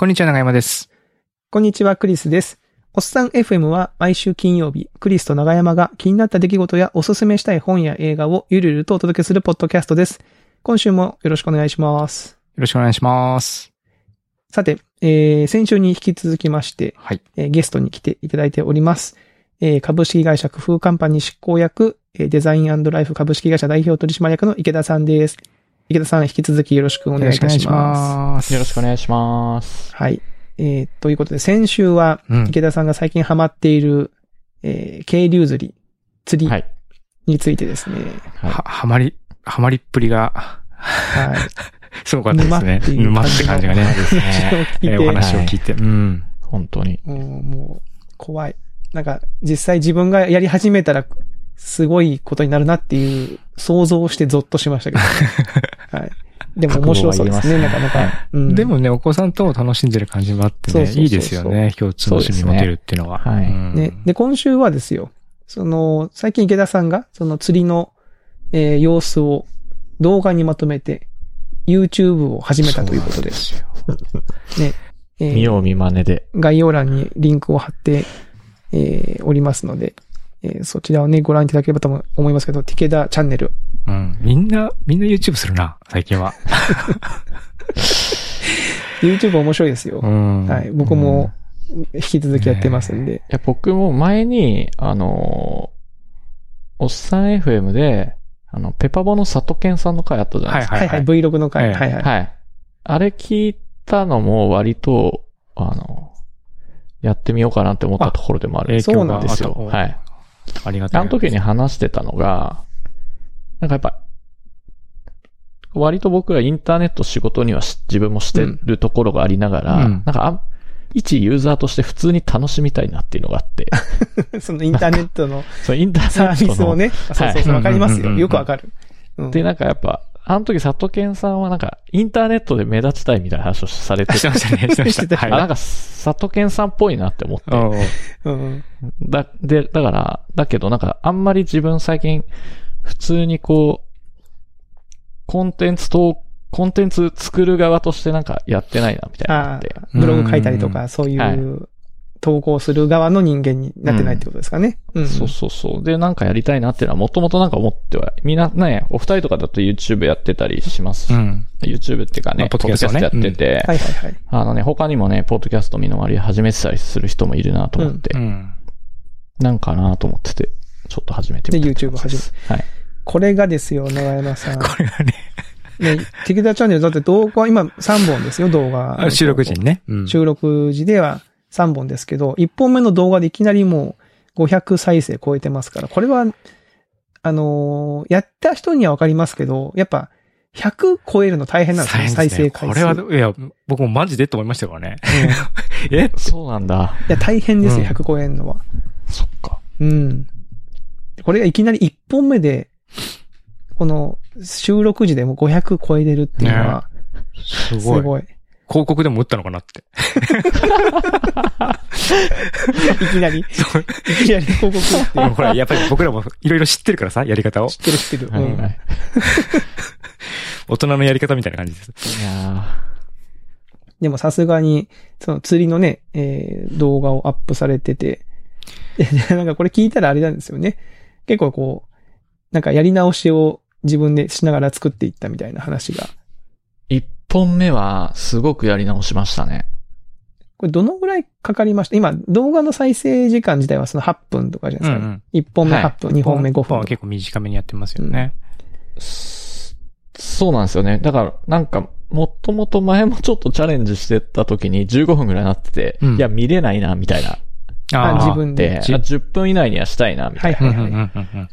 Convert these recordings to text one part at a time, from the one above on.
こんにちは、長山です。こんにちは、クリスです。おっさん FM は毎週金曜日、クリスと長山が気になった出来事やおすすめしたい本や映画をゆるゆるとお届けするポッドキャストです。今週もよろしくお願いします。よろしくお願いします。さて、えー、先週に引き続きまして、はい。えーゲストに来ていただいております。えー株式会社工夫カンパニー執行役、えーデザインライフ株式会社代表取締役の池田さんです。池田さん、引き続きよろしくお願いいたします。すよろしくお願いします。はい。えーということで、先週は、うん。池田さんが最近ハマっている、えー、渓流釣り、釣りはい。についてですね。はいは、はまり、はまりっぷりが、はい。すごかったですね。沼っていう沼って感じがね。ですね。えーお聞いて、話を聞いて。うん。本当に。もうもう、怖い。なんか、実際自分がやり始めたら、すごいことになるなっていう想像をしてゾッとしましたけど、ね。はい。でも面白そうですね、なかなか。うんでもね、お子さんとも楽しんでる感じもあってね、そうそうそうそういいですよね。共通の趣味持てるっていうのは。ねはいうんね。で、今週はですよ、その、最近池田さんが、その釣りの、えー様子を動画にまとめて、YouTube を始めたということで、すよね。えー見よう見真似で。概要欄にリンクを貼って、えーおりますので、えーそちらをね、ご覧いただければと思いますけど、ティケダチャンネル。うん。みんな、みんな YouTube するな、最近は。YouTube 面白いですよう。ん。はい。僕も引き続きやってますんで。いや、僕も前に、あのーおっさん FM で、あの、ペパボの佐藤健さんの回あったじゃないですか。はいはい、Vlog の回。ええはいはい。はい。あれ聞いたのも割と、あの、やってみようかなって思ったところでもあるん影響がそうなんですよ。はい。ありがたい。あの時に話してたのが、なんかやっぱ、割と僕がインターネット仕事にはし自分もしてるところがありながら、うんなんかあ、一ユーザーとして普通に楽しみたいなっていうのがあって、そのインターネットの そのインタサーーネットの、ビスをね、あそうそうそう、わかりますよ。うんうんうんうんよくわかる。うんで、なんかやっぱ、あの時、佐藤健さんはなんか、インターネットで目立ちたいみたいな話をされて してましたね、してました。はい。なんか、佐藤健さんっぽいなって思って。おううんだ、で、だから、だけどなんか、あんまり自分最近、普通にこう、コンテンツと、コンテンツ作る側としてなんかやってないな、みたいなブログ書いたりとうか、そういう投稿する側の人間になってないってことですかね。うん。そうそうそう。で、なんかやりたいなっていうのは、もともとなんか思っては、みんなね、お二人とかだと YouTube やってたりします。うん。YouTube っていうかね、まあポッドキャストやってて、はいはいはい。あのね、他にもね、ポッドキャスト見の割り始めてたりする人もいるなと思って、うん。なんかなと思ってて、ちょっと始めてみたで YouTube 始めめはい。これがですよ、長山さん。これがね、ね、テキダチャンネルだって動画、今3本ですよ、動画。収録時にね。うん収録時では3本ですけど、1本目の動画でいきなりもう500再生超えてますから、これは、あのーやった人にはわかりますけど、やっぱ100超えるの大変なんですよ、再大変ですね生回数。これは、いや、僕もマジでって思いましたからね。え？そうなんだ。いや、大変ですよ、うん100超えるのは。そっか。うん。これがいきなり1本目で、この収録時でも500超えれるっていうのは、すごい。すごい。広告でも打ったのかなって。いきなり、いきなり広告ってほら、やっぱり僕らもいろいろ知ってるからさ、やり方を知。ってる知ってる。うん。大人のやり方みたいな感じです。いやでもさすがに、その釣りのね、えー動画をアップされてて、で なんかこれ聞いたらあれなんですよね。結構こう、なんかやり直しを自分でしながら作っていったみたいな話が。本目は、すごくやり直しましたね。これどのぐらいかかりました？今、動画の再生時間自体はその8分とかじゃないですか。ん。1本目はい8分、2本目5分。は結構短めにやってますよね。そそうなんですよね。だから、なんか、もともと前もちょっとチャレンジしてた時に15分くらいになってて、うんいや、見れないな、みたいな。あー自分でで、あ。10分以内にはしたいな、みたいな。うんうんはいはいはい。うんうん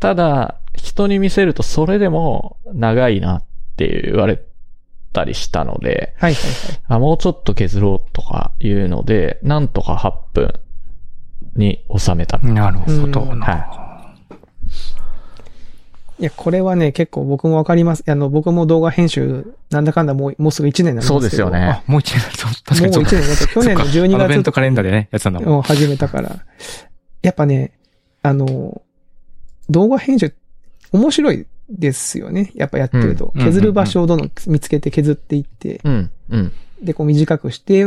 ただ、人に見せるとそれでも長いなって言われたりしたので、はいはいはい。あもうちょっと削ろうとかいうので、なんとか8分に収めた。なるほどうんな。いや、これはね、結構僕もわかります。あの、僕も動画編集、なんだかんだもう、もうすぐ1年になりますけど。そうですよねあ、もう一年だ。そう確かにもう1そうか。年だって去年の12そっかあのベン月トカレンダーでね、やってたんだもん。を始めたから。やっぱね、あの、動画編集、面白いですよね。やっぱやってると。うん削る場所をどんどん見つけて削っていって。でこう短くして、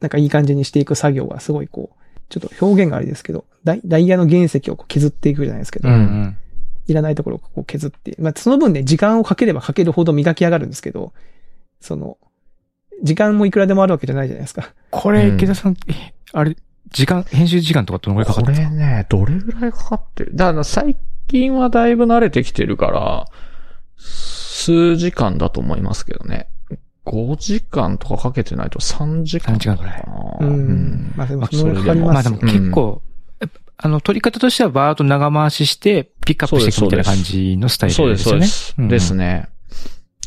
なんかいい感じにしていく作業がすごいこう、ちょっと表現があれですけど、ダイダイヤの原石をこう削っていくじゃないですけど、うんうん。いらないところをこう削って、まあその分ね、時間をかければかけるほど磨き上がるんですけど、その、時間もいくらでもあるわけじゃないじゃないですか。これ、池田さん、えあれ、時間、編集時間とかどのぐらいかかこってるんですか？れね、どれぐらいかかってる？だから最近はだいぶ慣れてきてるから、数時間だと思いますけどね。5時間とかかけてないと3時間3時間ぐらいかな。うん。うんまあでもまあそのぐらいかかりますよまあでも結構、あの、取り方としてはバーッと長回しして、ピックアップしていくみたいな感じのスタイそうです、ルですよね。そうです。うんですね。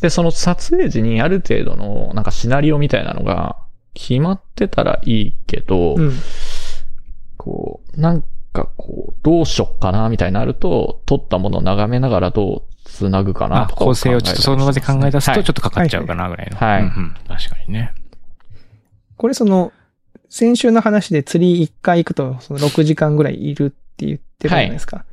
で、その撮影時にある程度のなんかシナリオみたいなのが決まってたらいいけど、うん。こう、なんかこう、どうしよっかなみたいになると、撮ったものを眺めながらどう繋ぐかまあ、なとか構成をちょっとその場で考え出すと、ちょっとかかっちゃうかな。な、ぐらいの。はいうんうん確かにね。これその、先週の話で釣り1回行くと、その6時間ぐらいいるって言ってるじゃないですか。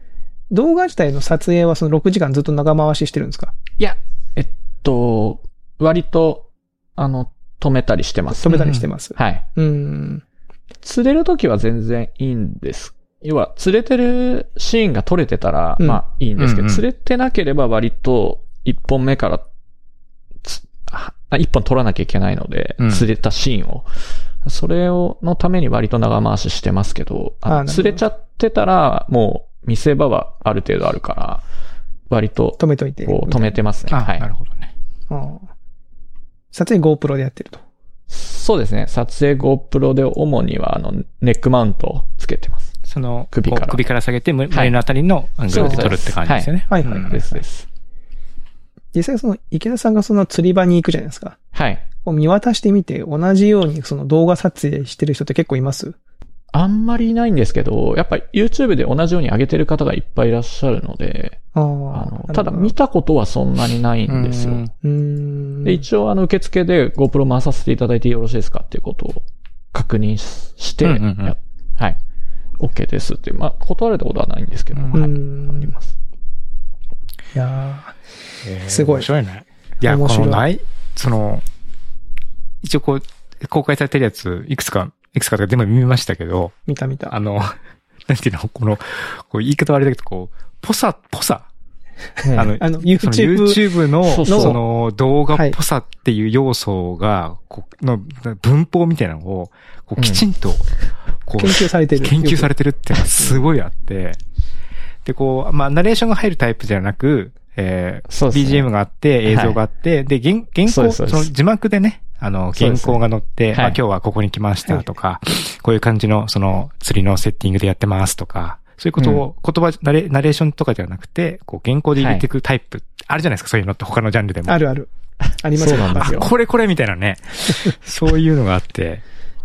動画自体の撮影はその6時間ずっと長回ししてるんですか？いや、えっと、割と、あの、止めたりしてます。止めたりしてます。はい。うん。釣れるときは全然いいんです。要は、釣れてるシーンが撮れてたら、うんまあいいんですけど、うんうん釣れてなければ割と、一本目から一本撮らなきゃいけないので、うん釣れたシーンを。それを、のために割と長回ししてますけど、あの釣れちゃってたら、もう見せ場はある程度あるから、割と、止めといて。こう止めてますね。あ、はいな。るほどね。撮影 GoPro でやってると。そうですね。撮影 GoPro で主には、あの、ネックマウントをつけてます。その、首から首から下げて、む胸のあたりのアングルで撮るって感じですよね。はいはいはいうんですです。実際その池田さんがその釣り場に行くじゃないですか。はい。こう見渡してみて、同じようにその動画撮影してる人って結構います？あんまりいないんですけど、やっぱり YouTube で同じように上げてる方がいっぱいいらっしゃるので、あの、ただ見たことはそんなにないんですよ。うんうーん。で、一応あの受付で GoPro 回させていただいてよろしいですかっていうことを確認しして、うんうんうんやはい。OK ですって。まあ、断られたことはないんですけど、うんはい。うんあります。いやえーすごい面白いね。いや、このない、その、一応こう、公開されてるやつ、いくつか、いくつかとか全部見ましたけど、ー見た見た。あの、なんていうの、この、こう言い方悪いだけど、こう、ポサ、ポサあの、あの、YouTube、YouTube の、そうそうその動画っぽさっていう要素が、こうの文法みたいなのを、こうきちんと、こう研究されてる。研究されてるっていうのがすごいあって、で、こう、まあ、ナレーションが入るタイプじゃなく、えーね。BGM があって、映像があって、で、原原稿、そその字幕でね、あの、原稿が載って、まあはい今日はここに来ましたとか、こういう感じの、その、釣りのセッティングでやってますとか、そういうことを、言葉、ナレ、ナレーションとかではなくて、こう、原稿で入れていくタイプ、あるじゃないですか、そういうのって他のジャンルでも。あるある。ありますあそうなんですよ、これこれみたいなね。そういうのがあって、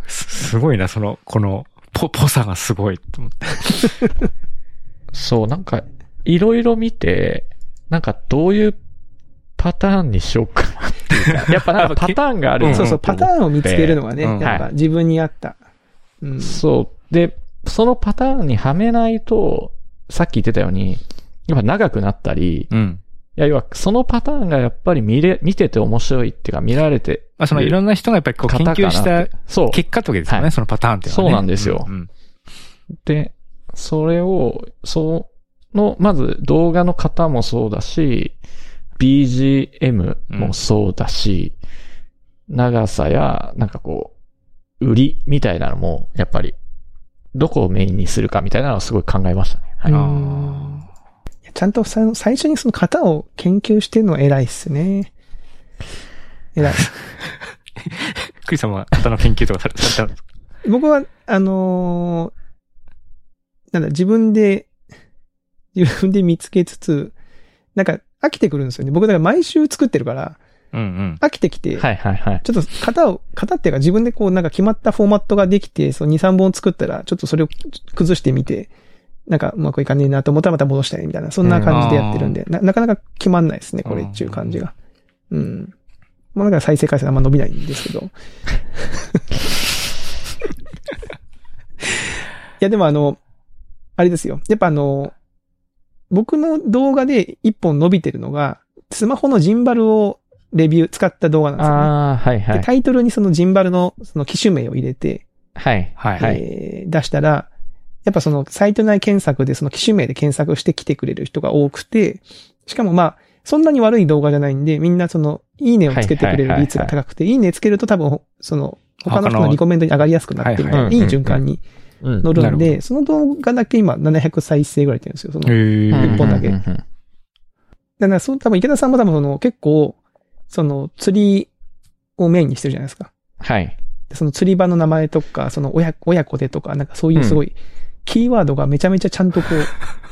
すすごいな、その、この、ぽ、ぽさがすごいと思って。そう、なんか、いろいろ見て、なんかどういうパターンにしようかなっていうか、やっぱなんかパターンがあるうんそうそう、パターンを見つけるのがね、うんやっぱ自分に合った。うん。そう。で、そのパターンにはめないと、さっき言ってたように、やっぱ長くなったり、うん。いや、要は、そのパターンがやっぱり見れ、見てて面白いっていうか、見られてまあ、そのいろんな人がやっぱりこう研究した。結果ってわけですよね、はいそのパターンっていうのは、ね。そうなんですようんで、それを、その、まず動画の型もそうだし、BGM もそうだし、長さや、なんかこう、売りみたいなのも、やっぱり、どこをメインにするかみたいなのはすごい考えましたね。はい。ちゃんとさ最初にその型を研究してるのは偉いっすね。偉い。クリスさんは型の研究とかされたんですか僕は、あのーなんだ、自分で、自分で見つけつつ、なんか飽きてくるんですよね。僕だから毎週作ってるから、うんうん。飽きてきて、はいはいはい。ちょっと型を、型っていうか自分でこうなんか決まったフォーマットができて、その2、3本作ったら、ちょっとそれを崩してみて、なんかうまくいかねえなと思ったらまた戻したりみたいな、そんな感じでやってるんで、ななかなか決まんないですね、これっていう感じが。うん。まあだから再生回数あんま伸びないんですけど。いやでもあの、あれですよ。やっぱあの、僕の動画で一本伸びてるのが、スマホのジンバルをレビュー、使った動画なんですよね。ああ、はいはい。でタイトルにそのジンバルのその機種名を入れて、はい。はいはい。えー出したら、やっぱそのサイト内検索でその機種名で検索して来てくれる人が多くて、しかもまあ、そんなに悪い動画じゃないんで、みんなその、いいねをつけてくれる率が高くて、いいねつけると多分、その、他の人のリコメンドに上がりやすくなっていい循環にうん乗るなん。るで、その動画だけ今700再生ぐらいいってるんですよ。その、だへうんー。一本だけ。うんうんうんからその多分池田さんも多分その結構、その釣りをメインにしてるじゃないですか。はい。でその釣り場の名前とか、その親親子でとか、なんかそういうすごい、キーワードがめちゃめちゃちゃんとこう、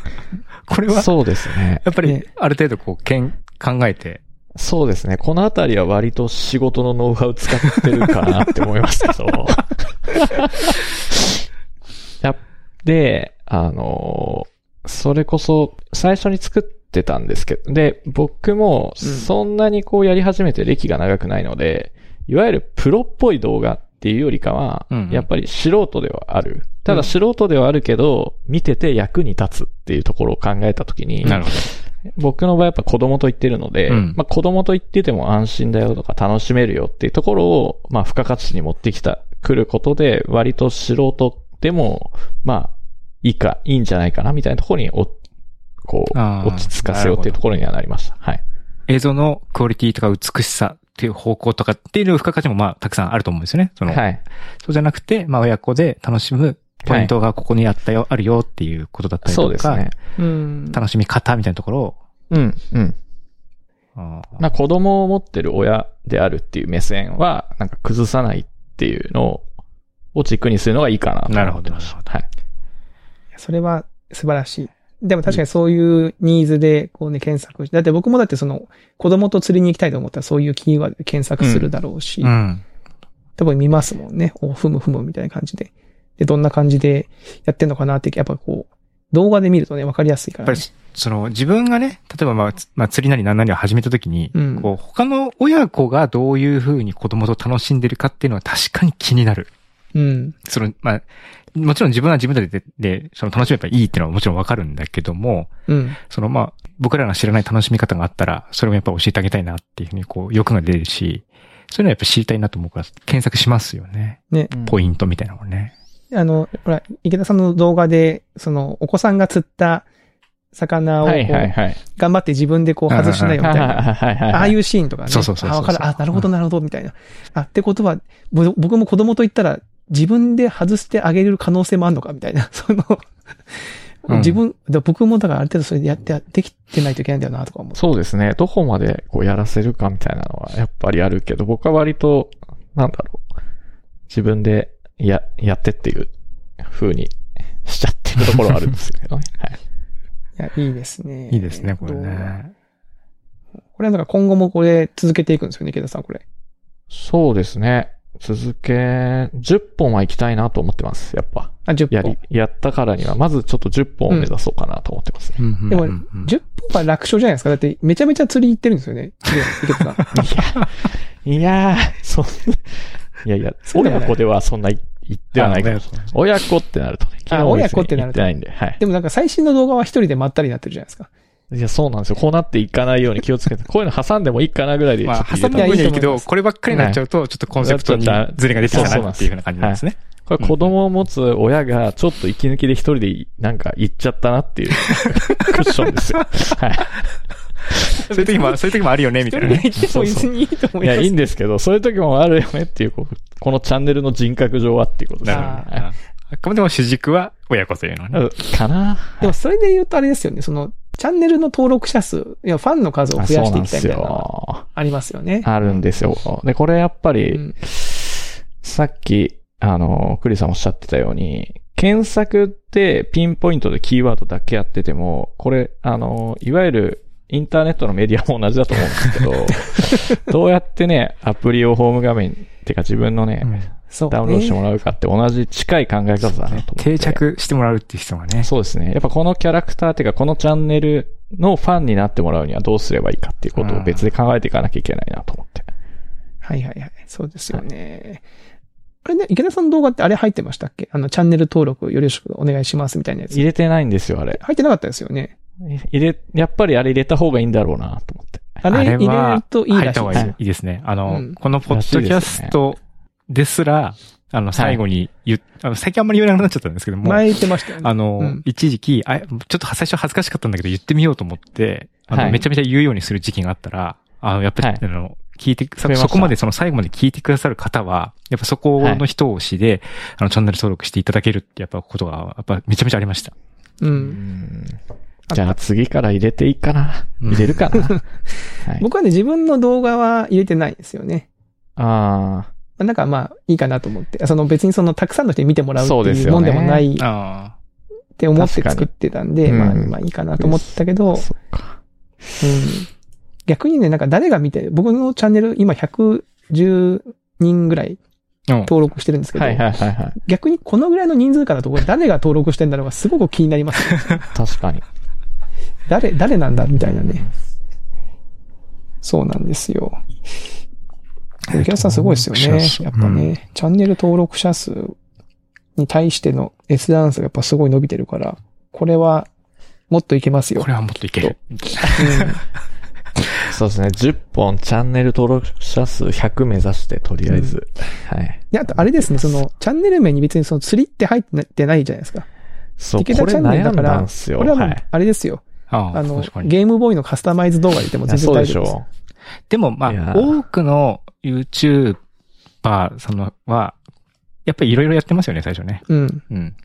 これは、そうですね。やっぱりね、ある程度こう、けん、考えて、そうですね。このあたりは割と仕事のノウハウ使ってるかなって思いますけど。やっで、あのーそれこそ最初に作ってたんですけど、で、僕もそんなにこうやり始めて歴が長くないので、いわゆるプロっぽい動画っていうよりかはうんうん、やっぱり素人ではある。たうんだ素人ではあるけど、見てて役に立つっていうところを考えたときに、なるほど。僕の場合やっぱ子供と言ってるので、うんまあ子供と言ってても安心だよとか楽しめるよっていうところを、まあ付加価値に持ってきた、来ることで、割と素人でも、まあ、いいか、いいんじゃないかなみたいなところにお、こう、落ち着かせようっていうところにはなりました。はい。映像のクオリティとか美しさっていう方向とかっていう付加価値もまあ、たくさんあると思うんですよね。その、はい。そうじゃなくて、まあ、親子で楽しむポイントがここにあったよ、あるよっていうことだったりとか、そうですね。うん。楽しみ方みたいなところを、うん、うん。あーまあ子供を持ってる親であるっていう目線は、なんか崩さないっていうのを、を軸にするのがいいかなと思ってました。なるほどはい。それは素晴らしい。でも確かにそういうニーズで、こうね、検索して、だって僕もだってその、子供と釣りに行きたいと思ったらそういうキーワードで検索するだろうし、うん。多分見ますもんね。お、ふむふむみたいな感じで。で、どんな感じでやってんのかなって、やっぱこう、動画で見るとね、わかりやすいから、ね。やっぱり、その、自分がね、例えばまあ、つまあ、釣りなり何なりを始めたときに、うんこう、他の親子がどういうふうに子供と楽しんでるかっていうのは確かに気になる。うん。その、まあ、もちろん自分は自分たちで、で、その楽しめばいいっていうのはもちろんわかるんだけども、うん。そのまあ、僕らが知らない楽しみ方があったら、それもやっぱ教えてあげたいなっていうふうにこう、欲が出るし、そういうのはやっぱ知りたいなと思うから、検索しますよね。ね。ポイントみたいなのをね。あの、ほら、池田さんの動画で、その、お子さんが釣った魚をはいはいはい。頑張って自分でこう外しなよみたいな。ああいうシーンとかね。そうそうそうそうあ、わかる。あ、なるほど、なるほど、みたいな。あ、ってことは、ぼ僕も子供と言ったら、自分で外してあげれる可能性もあるのか、みたいな。その、うん自分、で僕もだからある程度それでやって、できてないといけないんだよな、とか思う。そうですね。どこまでこうやらせるかみたいなのはやっぱりあるけど、僕は割と、なんだろう。自分でや、やってっていう風に しちゃってるところはあるんですけどね。はい。いや、いいですね。いいですね、これね。これはなんか今後もこれ続けていくんですよね、池田さん、これ。そうですね。続け、10本は行きたいなと思ってます。やっぱ。あ、10本やり。、やったからには、まずちょっと10本を目指そうかなと思ってますね。うんでも、うんうんうん10本は楽勝じゃないですか。だって、めちゃめちゃ釣り行ってるんですよね。池田さん。いやー、そんな、いやいや、親子ではそんな言ってはないから。親子ってなるとね。昨親子ってなると言ってないんで、はい。でもなんか最新の動画は一人でまったりになってるじゃないですか。いや、そうなんですよ。こうなっていかないように気をつけて、こういうの挟んでもいいかなぐらいでまあ、挟む分にはいいけど、こればっかりになっちゃうと、ちょっとコンセプトにズレが出てきたなっていうふうな感じなんですね。これ子供を持つ親がちょっと息抜きで一人でなんか行っちゃったなっていう クッションですよ。はい。そういう時も、そういう時もあるよね、みたいなね。言っても別にいいと思いや、います。いいんですけど、そういう時もあるよねっていう、このチャンネルの人格上はっていうことですね。あくまでも主軸は親子というのはね。うんかなでもそれで言うとあれですよね、その、チャンネルの登録者数、いや、ファンの数をあ増やしていきたいみたいな。ありますよね。あるんですよ。で、これやっぱり、うんさっき、あの、クリさんおっしゃってたように、検索ってピンポイントでキーワードだけやってても、これ、あの、いわゆるインターネットのメディアも同じだと思うんですけど、どうやってね、アプリをホーム画面、ってか自分のね、うんそう、ね。ダウンロードしてもらうかって同じ近い考え方だなと思って。定着してもらうっていう人がね。そうですね。やっぱこのキャラクターっていうか、このチャンネルのファンになってもらうにはどうすればいいかっていうことを別で考えていかなきゃいけないなと思って。はいはいはい。そうですよね。あれね、池田さんの動画ってあれ入ってましたっけ？あの、チャンネル登録よろしくお願いしますみたいなやつ。入れてないんですよ、あれ。入ってなかったですよね。入れ、やっぱりあれ入れた方がいいんだろうなと思って。あれ入れるといいらしい入った方がいいはいいいですね。あの、うんこのポッドキャストですら、あの、最後に言っ、あの、最近あんまり言わなくなっちゃったんですけども、前言ってましたよね。あの、うん一時期、あ、ちょっと最初恥ずかしかったんだけど言ってみようと思って、あの、はいめちゃめちゃ言うようにする時期があったら、あの、やっぱり、はいあの、聞いて、そこまで、その最後まで聞いてくださる方は、やっぱそこの人をしで、あの、チャンネル登録していただけるって、やっぱことが、やっぱめちゃめちゃありました。う。うんんじゃあ次から入れていいかな。うん入れるかな。はい、僕はね、自分の動画は入れてないんですよね。あなんかまあ、いいかなと思って。その別にそのたくさんの人に見てもらうっていうそうですよねもんでもないっあて思って作ってたんで、まあ、まあいいかなと思ったけあ。ど、そっか。うん逆にね、なんか誰が見て、僕のチャンネル今110人ぐらい。登録してるんですけど、はいはいはいはい。逆にこのぐらいの人数からと誰が登録してんだろうがすごく気になります、ね。確かに。誰、誰なんだみたいなね。そうなんですよ。お客さんすごいですよねやっぱね、チャンネル登録者数に対しての S ダンスがやっぱすごい伸びてるから、これはもっといけますよ。これはもっといける。そうですね。10本チャンネル登録者数100目指して、とりあえず。はい。で、あとあれですね、その、チャンネル名に別にその釣りって入ってないじゃないですか。そう、これ悩んャンネルだからだんですよ。これはもうはい。あれですよ。ああ、あの。ゲームボーイのカスタマイズ動画で言ってもいや全然そうでし大丈夫です。ょでも、まあ、多くの YouTuber そのは、やっぱりいろいろやってますよね、最初ね。うん。うん。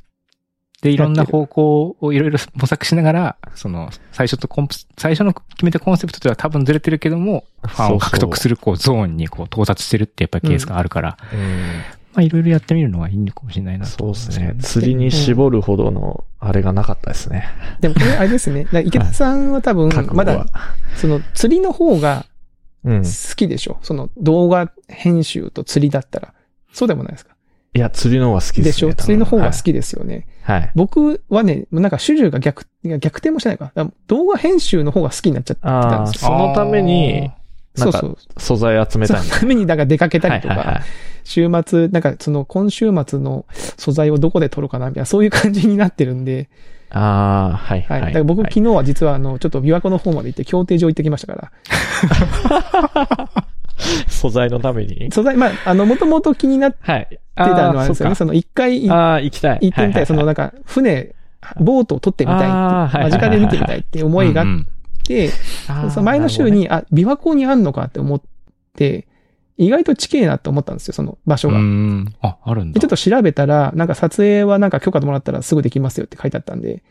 で、いろんな方向をいろいろ模索しながら、その、最初とコンプ、最初の決めたコンセプトとは多分ずれてるけども、ファンを獲得する、こう、ゾーンにこう、到達してるってやっぱりケースがあるから、うん。まあ、いろいろやってみるのはいいのかもしれないなとそうですね。釣りに絞るほどの、あれがなかったですね。でもこれあれですね。池田さんは多分まだ、その釣りの方がうん。好きでしょ？その動画編集と釣りだったら。そうでもないですか？いや、釣りの方が好きでね。ですしょ？釣りの方が好き。きですよね。はい。僕はね、なんか主従が逆、逆転もしないか。だから動画編集の方が好きになっちゃってたんですよ。そのために、そうそう。素材集めたい。そのためになんか出かけたりとか、はいはいはい。週末、なんかその今週末の素材をどこで撮るかなみたいな、そういう感じになってるんで、ああ、はいは。はいい。だから僕昨日は実はあの、ちょっと琵琶湖の方まで行って協定場行ってきましたから。素材のために？素材、まあ、あの、もともと気になってはい。たのはあるんですよね。あその一回行あー、行きたい。ってみたい。そのなんか、船、ボートを撮ってみたいって、間近で見てみたいって思いがあって、その前の週、に、あ、琵琶湖にあんのかって思って、意外と地形なって思ったんですよ、その場所が。うん。あ、あるんだ。でちょっと調べたら、なんか撮影はなんか許可もらったらすぐできますよって書いてあったんで、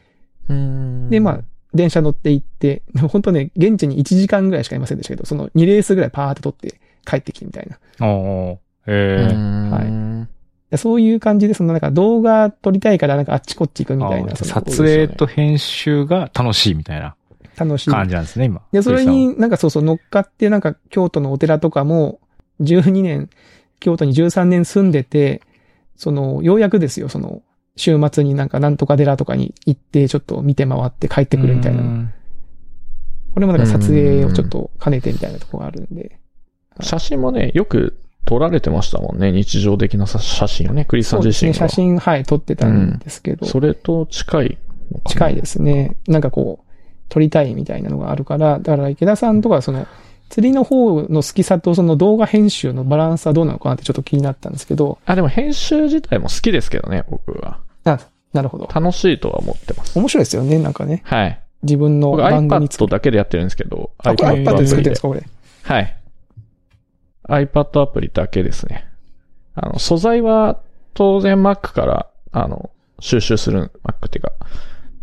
なるほどねで、まあ、電車乗って行って、本当ね、現地に1時間ぐらいしかいませんでしたけど、その2レースぐらいパーって撮って帰ってきてみたいな。おーうええんでそういう感じで、そのなんか動画撮りたいからなんかあっちこっち行くみたいな。撮影と編集が楽しいみたいな楽しい。感じなんですね、今。で、それになんかそうそう乗っかってなんか京都のお寺とかも12年、京都に13年住んでて、その、ようやくですよ、その、週末になんかなんとか寺とかに行ってちょっと見て回って帰ってくるみたいな。うんこれもなんか撮影をちょっと兼ねてみたいなところがあるんで。写真もね、よく撮られてましたもんね。日常的なさ写真をね、クリスさんそうですね、自身が。写真、はい、撮ってたんですけど、それと近い。近いですね。なんかこう、撮りたいみたいなのがあるから、だから池田さんとかはその、釣りの方の好きさとその動画編集のバランスはどうなのかなってちょっと気になったんですけど、あ、でも編集自体も好きですけどね、僕は。あ、なるほど。楽しいとは思ってます。面白いですよね、なんかね。はい。自分の僕番組作 iPad だけでやってるんですけど。あ、これ iPad で作ってるんですかか、これ。はい。iPad アプリだけですね。あの、素材は当然 Mac から、あの、収集する、Mac っていうか、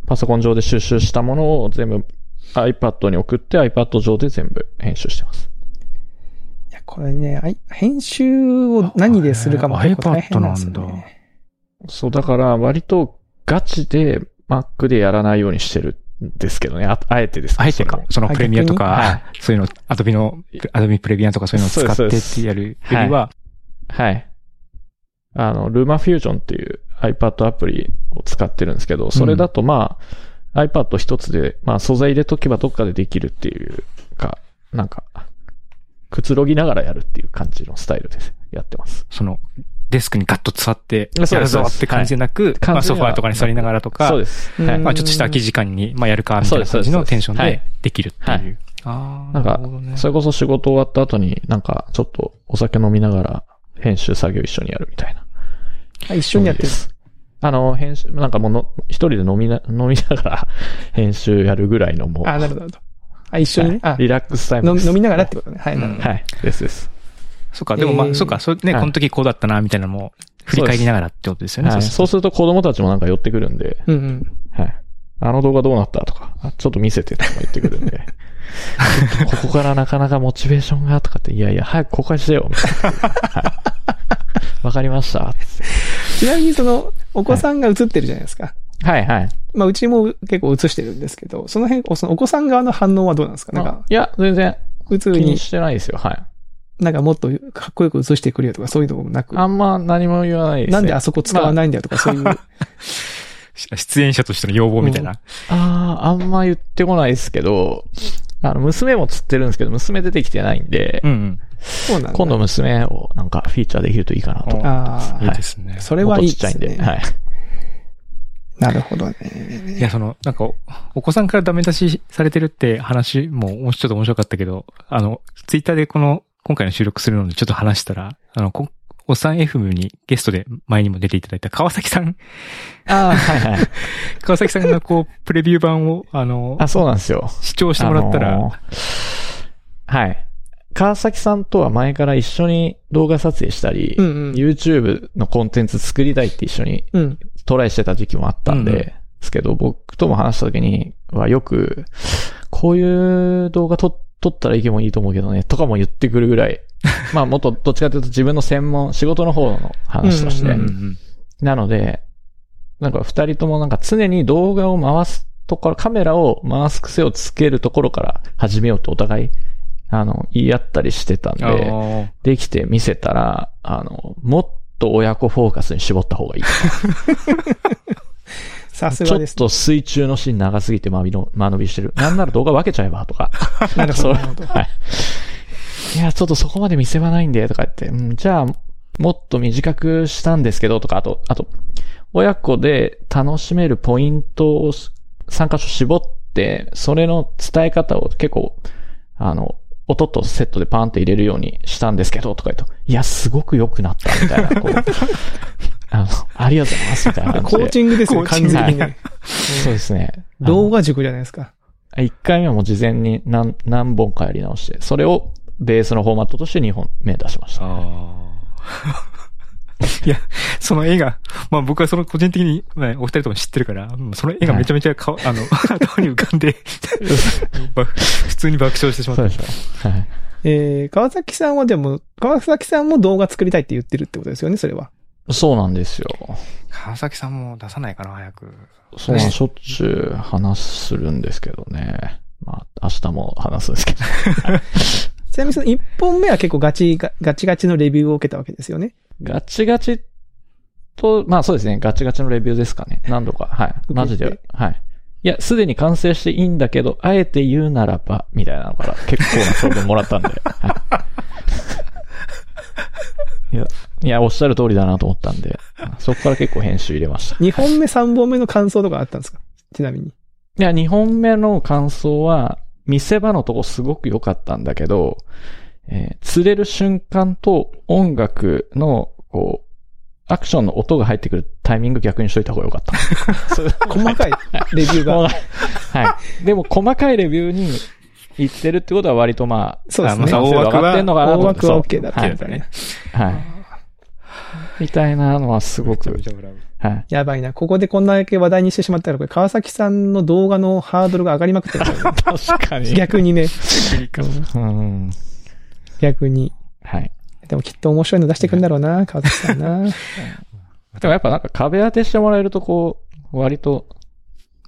パソコン上で収集したものを全部 iPad に送って iPad 上で全部編集してます。いや、これね、編集を何でするかもあ結構大変なんですよ iPad なんね。そう、だから割とガチで Mac でやらないようにしてるんですけどね。ああえてですねあえてか、その。あプレミアとか、そういうの、アドビの、アドビプレミアとかそういうのを使ってってやるよりは、はい。あの、LumaFusion っていう iPad アプリを使ってるんですけど、それだとまあ、iPad 一つで、まあ素材入れとけばどっかでできるっていうか、なんか、くつろぎながらやるっていう感じのスタイルです。やってます。その、デスクにガッと座って、やるぞって感じでなく、はいまあソファーとかに座りながらとか、そうです。うんはい。まあちょっとした空き時間に、まあやるか、みたいな感じのテンションでできるっていう。ああ、なんかね、それこそ仕事終わった後になんかちょっとお酒飲みながら編集作業一緒にやるみたいな。あ一緒にやってる。あの、編集、なんかもうの、一人で飲みな、飲みながら 編集やるぐらいのもう。あ、なるほど。あ、一緒にね。あはいリラックスタイムです。飲みながらってことね。はい、うんなるほど。はい。ですです。そっか、でもまあ、えーそっか、それね、はいこの時こうだったな、みたいなのも、振り返りながらってことですよね。はい。そうそうすると子供たちもなんか寄ってくるんで、うんうん。はい。あの動画どうなったとか、あちょっと見せてとか言ってくるんで、ここからなかなかモチベーションがとかって、いやいや、早く公開してよ、みたいな。はいわかりました。ちなみにその、お子さんが映ってるじゃないですか。はいはい。まあ、うちも結構映してるんですけど、その辺、そのお子さん側の反応はどうなんですか？なんか、いや、全然普通に、気にしてないですよ。はい。なんかもっとかっこよく映してくれよとかそういうのもなく、あんま何も言わないです、ね。なんであそこ使わないんだよとかそういう、出演者としての要望みたいな。ああ、あんま言ってこないですけど、あの、娘も釣ってるんですけど、娘出てきてないんで、うんうん。そうなんだ。今度娘をなんかフィーチャーできるといいかなと。おああ、いいですね。それはいいもっとちっちゃいんで。はい。なるほどね。いや、その、なんかお、お子さんからダメ出しされてるって話も、もうちょっと面白かったけど、あの、ツイッターでこの、今回の収録するのでちょっと話したら、あの、こおっさん FM にゲストで前にも出ていただいた川崎さん、ああ、はいはい。川崎さんがこう、プレビュー版を、あの、あ、そうなんですよ。視聴してもらったら、あのーはい。川崎さんとは前から一緒に動画撮影したり、うんうん。YouTube のコンテンツ作りたいって一緒にうん。トライしてた時期もあったんで、うんうんですけど、僕とも話した時にはよく、こういう動画撮撮ったらいけもいいと思うけどね、とかも言ってくるぐらい、まあもっとどっちかというと自分の専門、仕事の方の話として、うんうんうんなので、なんか二人ともなんか常に動画を回すところ、カメラを回す癖をつけるところから始めようとお互い、あの、言い合ったりしてたんで、できて見せたら、あの、もっと親子フォーカスに絞った方がいい。さすちょっがです。と水中のシーン長すぎて間延びの、間延びしてる。なんなら動画分けちゃえばとか。なるほど。そうなるほどはい。いや、ちょっとそこまで見せ場ないんで、とか言って、うん、じゃあ、もっと短くしたんですけど、とか、あと、あと、親子で楽しめるポイントを3箇所絞って、それの伝え方を結構、あの、音とセットでパーンって入れるようにしたんですけど、とか言うと、いや、すごく良くなった、みたいな、こう、あの、ありがとうございます、みたいな感じコで。ーチングですよ、コーチング完全にね。そうですね。動画塾じゃないですか。一回目はもう事前に何、何本かやり直して、それをベースのフォーマットとして2本目出しました。いや、その絵が、まあ僕はその個人的に、ね、お二人とも知ってるから、うんその絵がめちゃめちゃか、あの、頭に浮かんで、ば普通に爆笑してしまった。そうでしょ。はい。えー、川崎さんはでも、川崎さんも動画作りたいって言ってるってことですよね、それは。そうなんですよ。川崎さんも出さないかな、早く。そうなん、しょっちゅう話するんですけどね。まあ、明日も話すんですけど。ちなみにその1本目は結構ガチガ、ガチガチのレビューを受けたわけですよね。ガチガチと、まあそうですね、ガチガチのレビューですかね。何度か。はい。マジで。はい。いや、すでに完成していいんだけど、あえて言うならば、みたいなのから結構な長文もらったんで。はい、いや、いや、おっしゃる通りだなと思ったんで、そこから結構編集入れました。2本目、3本目の感想とかあったんですか？ちなみに。いや、2本目の感想は、見せ場のとこすごく良かったんだけど、えー釣れる瞬間と音楽の、こう、アクションの音が入ってくるタイミング逆にしといた方が良かった。細かいレビューが。はい。でも、細かいレビューに言ってるってことは割とまあ、そうですね。あまあ大枠は上がってんのかなと大枠は OK だったはいみたいな。はい。みたいなのはすごく、はい。やばいな。ここでこんだけ話題にしてしまったら、これ川崎さんの動画のハードルが上がりまくってるね 確かに。逆にね。うん。逆に。はい。でもきっと面白いの出してくんだろうな、川崎さんな。でもやっぱなんか壁当てしてもらえるとこう、割と、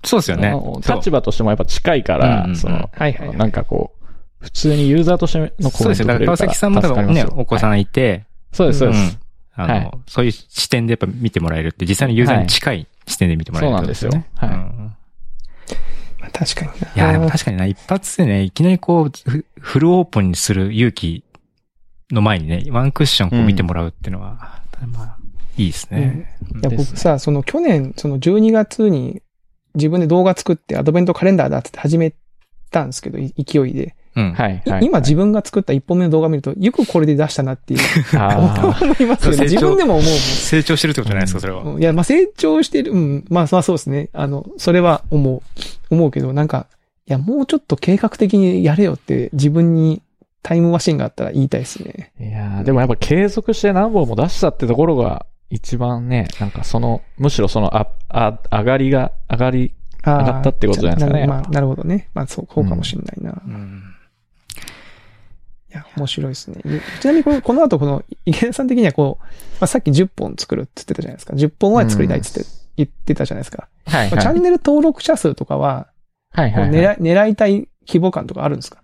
そうですよね。立場としてもやっぱ近いから、うんうんうん。その、はいはいはい。なんかこう、普通にユーザーとしてのコそうですよ。だから川崎さんも多分ね、お子さはいんい。て、そうです、そうです。うん。あの、はい。そういう視点でやっぱ見てもらえるって、実際のユーザーに近い視点で見てもらえるってことですよね。そうなんですよ。うん。まあ確かにな。いや、でも確かにな、一発でね、いきなりこう、フフルオープンにする勇気の前にね、ワンクッションこう見てもらうっていうのは、まあ、いいですね。いや、僕さ、その去年、その12月に自分で動画作ってアドベントカレンダーだって始めたんですけど、い勢いで。うん。はい。いはい。今自分が作った一本目の動画見ると、よくこれで出したなっていう、あ思いますよね。自分でも思う成長してるってことじゃないですか、それは。もん。いや、まあ成長してる、うん、まあまあそうですね。あの、それは思う。思うけど、なんか、いや、もうちょっと計画的にやれよって自分にタイムマシンがあったら言いたいですね。いやーでもやっぱ継続して何本も出したってところが一番ね、なんかその、むしろその、あ、あ、上がりが、上がり、上がったってことじゃないですかねなるまあ、なるほどね。まあそう、こうかもしれないな。うん。いや、面白いですね。ちなみにこの、この後この、池田さん的にはこう、まあ、さっき10本作るって言ってたじゃないですか。10本は作りたいって言って,、言ってたじゃないですか。はいまあチャンネル登録者数とかは、はいはい、こう狙い、狙いたい規模感とかあるんですか？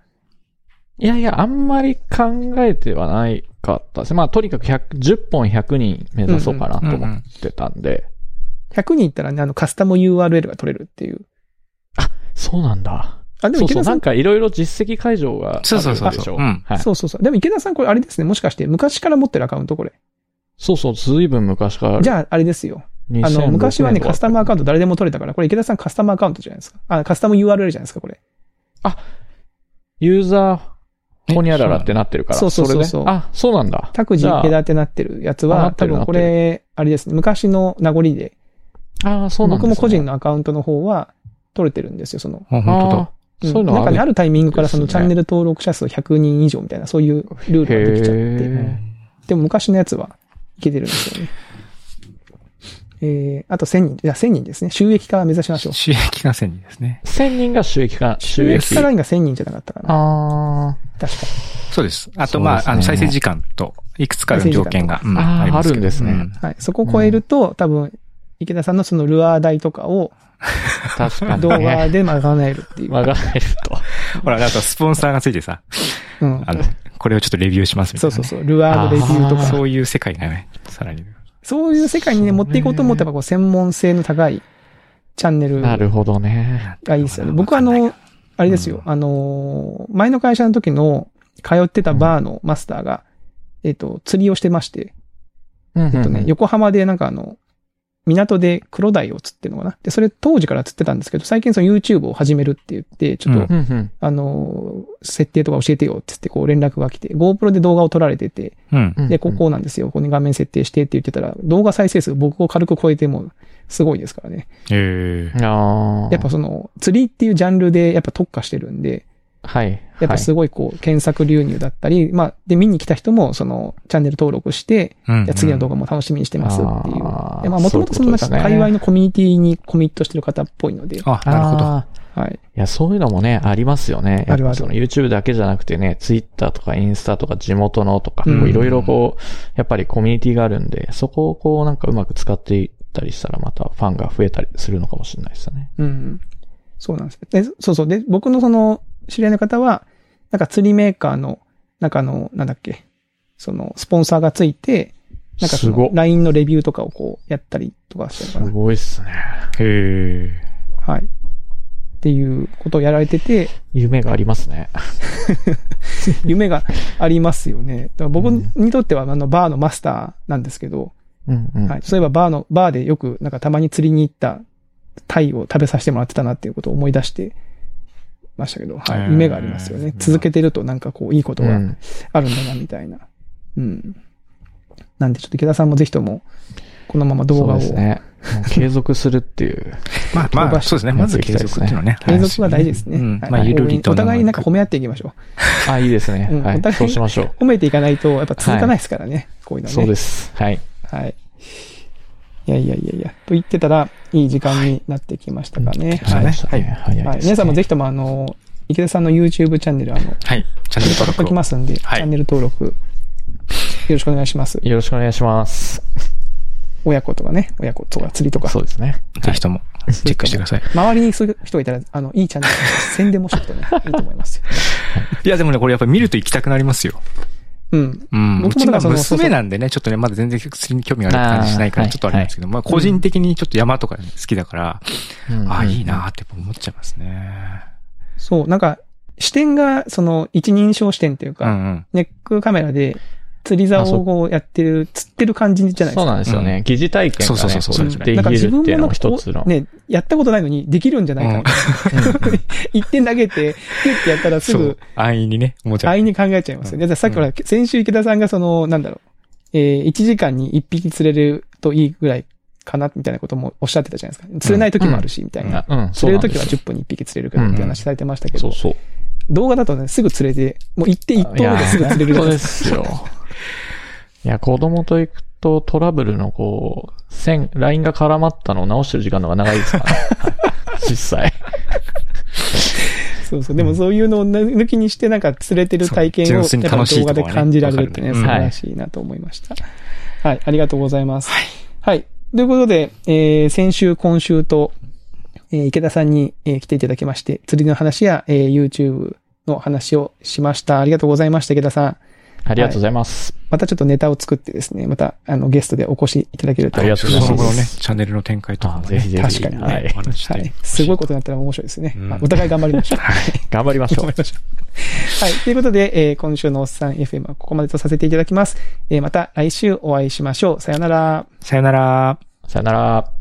いやいや、あんまり考えてはないかったです。まあ、とにかく100、10本100人目指そうかなと思ってたんで。?100 人いったらね、あの、カスタム URL が取れるっていう。そうなんだ。あ、でそうそう、も池田さん、なんかいろいろ実績解除があるでしょ。そうそうそうそううんはい。そうそうそう。でも池田さんこれあれですね、もしかして昔から持ってるアカウントこれ。そうそう、ずいぶん昔からある。じゃあ、あれですよ。あの、昔はね、カスタムアカウント誰でも取れたから、これ池田さんカスタムアカウントじゃないですか。あ、カスタム URL じゃないですか、これ。ユーザー、ホニャララってなってるから。そうそうそうそうあ、そうなんだ。各自池田ってなってるやつは、多分これ、あれですね、昔の名残で、ああ、そうなんです、ね、僕も個人のアカウントの方は取れてるんですよ、その。あ、本当だ。あーそういうのなんかね、ある。るタイミングからそのチャンネル登録者数100人以上みたいな、そういうルールができちゃって。へでも昔のやつはいけてるんですよね。えー、あと1000人、じゃあ1000人ですね。収益化を目指しましょう。収益が1000人ですね。1000人が収益化、収収益益化ラインが1000人じゃなかったかな。あ確か。そうです。あと、そうですねまあ、あの、再生時間と、いくつかの条件が、うんあーりますけどあるんですねうんはい。そこを超えると、多分、池田さんのそのルアー代とかをあ、確かに、ね。動画で賄えるっていう。曲がれると。ほら、あとスポンサーがついてさ、うん。あの、これをちょっとレビューしますみたいうなね。そそうそう。ルアーのレビューとあか。そういう世界がね、さらに。そういう世界にね、持っていこうと思ったら、こう、専門性の高いチャンネルなるほどね。がいいですよね。僕はあの、あれですよ、あのー、前の会社の時の通ってたバーのマスターが、えっと、釣りをしてまして、えっとね、横浜でなんかあの、港で黒鯛を釣ってるのかな？で、それ当時から釣ってたんですけど、最近その YouTube を始めるって言って、ちょっと、うん。あのー、設定とか教えてよって言って、こう連絡が来て、GoPro で動画を撮られてて、うん。うんで、こうこうなんですよ。ここに画面設定してって言ってたら、動画再生数僕を軽く超えても、すごいですからね。ええ。ああ。やっぱその、釣りっていうジャンルでやっぱ特化してるんで、はい。やっぱすごいこう、検索流入だったり、まあ、で、見に来た人も、その、チャンネル登録して、うんじゃあ次の動画も楽しみにしてますっていう。あまあ、もともとそのね界隈のコミュニティにコミットしてる方っぽいので、あ、なるほど。はい。いや、そういうのもね、ありますよね。あるあるその YouTube だけじゃなくてね、Twitter とかインスタとか地元のとか、うんいろいろこう、やっぱりコミュニティがあるんで、そこをこうなんかうまく使っていったりしたらまたファンが増えたりするのかもしれないですよね。うん。そうなんです。で、そうそう。で、僕のその、知り合いの方は、なんか釣りメーカーの、なんかあの、なんだっけ、その、スポンサーがついて、なんかそすごの、LINE のレビューとかをこう、やったりとかしてるすのかごいっすね。へえ。な。はい。っていうことをやられてて、夢がありますね。夢がありますよね。だから僕にとっては、あの、バーのマスターなんですけど、うんうん。はい。そういえばバーの、バーでよく、なんかたまに釣りに行ったタイを食べさせてもらってたなっていうことを思い出してましたけど、はい。夢がありますよね。続けてるとなんかこう、いいことがうん。あるんだな、みたいな。うん。なんでちょっと池田さんもぜひとも、このまま動画を、そうですね。継続するっていう。まあ、まあ、そうですね。まず継続っていうのはね。継続は大事ですね。まあ、ゆるりと。お互いなんか褒め合っていきましょ あ、いいですねう。ん。はい。そうしましょう。褒めていかないと、やっぱ続かないですからね。こういうのはね。そうです。はい。はい。いやいやいやいや。と言ってたら、いい時間になってきましたかね。はい。ですはい。はい。早い。皆さんもぜひともあの、池田さんの YouTube チャンネル、あの、はい。チャンネル登録を。きますんで、はいチャンネル登録、よろしくお願いします。よろしくお願いします。親子とかね、親子とか釣りとかそ。うですね。ぜひとも、チェックしてください。周りにそういう人がいたら、あの、いいチャンネル、宣伝もしとくとね、いいと思いますよ。いや、でもね、これやっぱ見ると行きたくなりますよ。うん。うん。うちが娘なんでね、ちょっとね、まだ全然釣りに興味がある感じしないから、ちょっとあれなんですけど、まあ、個人的にちょっと山とか好きだから、うんああ、いいなーって思っちゃいますね。そう、なんか、視点が、その、一人称視点っていううか、んうん。ネックカメラで釣り竿をやってる、釣ってる感じじゃないですか。そうなんですよね。疑似体験がね、そうそうそうそうできなんか自るっていうのも分もなんか一つの。ね、やったことないのにできるんじゃないかみたいな。一点投げて、ピュッてやったらすぐ安易にね、思っちゃう。安易に考えちゃいますよね。さっきほら、先週池田さんがその、なんだろう、えー、1時間に1匹釣れるといいぐらいかな、みたいなこともおっしゃってたじゃないですか。釣れない時もあるし、みたいな。うん、釣れる時はそうなんですよ10分に1匹釣れるからって話されてましたけど、そうそう。動画だとね、すぐ釣れて、もう行って1投目ですぐ釣れるじゃないそうでですすよ。いや、子供と行くとトラブルのこう、線、ラインが絡まったのを直してる時間の方が長いですからね。は い実際。か。そうそう。でもそういうのを抜きにして、なんか釣れてる体験を、動画で感じられるってね、素晴らしいなと思いました。はい、ありがとうございます。はい。ということで、えー、先週、今週と、えー池田さんに、えー来ていただきまして、釣りの話や、えー YouTube の話をしました。ありがとうございました、池田さん。ありがとうございます。またちょっとネタを作ってですね、また、あの、ゲストでお越しいただけるとありがとうございますその後のね、チャンネルの展開とかもね。あぜひぜひ確かにねはいお話ししてはい。すごいことになったら面白いですね。うんまあお互い頑張りましょう。頑張りましょう頑張。りましょう。はい。ということで、えー今週のおっさん FM はここまでとさせていただきます。えーまた来週お会いしましょう。さよなら。さよなら。さよなら。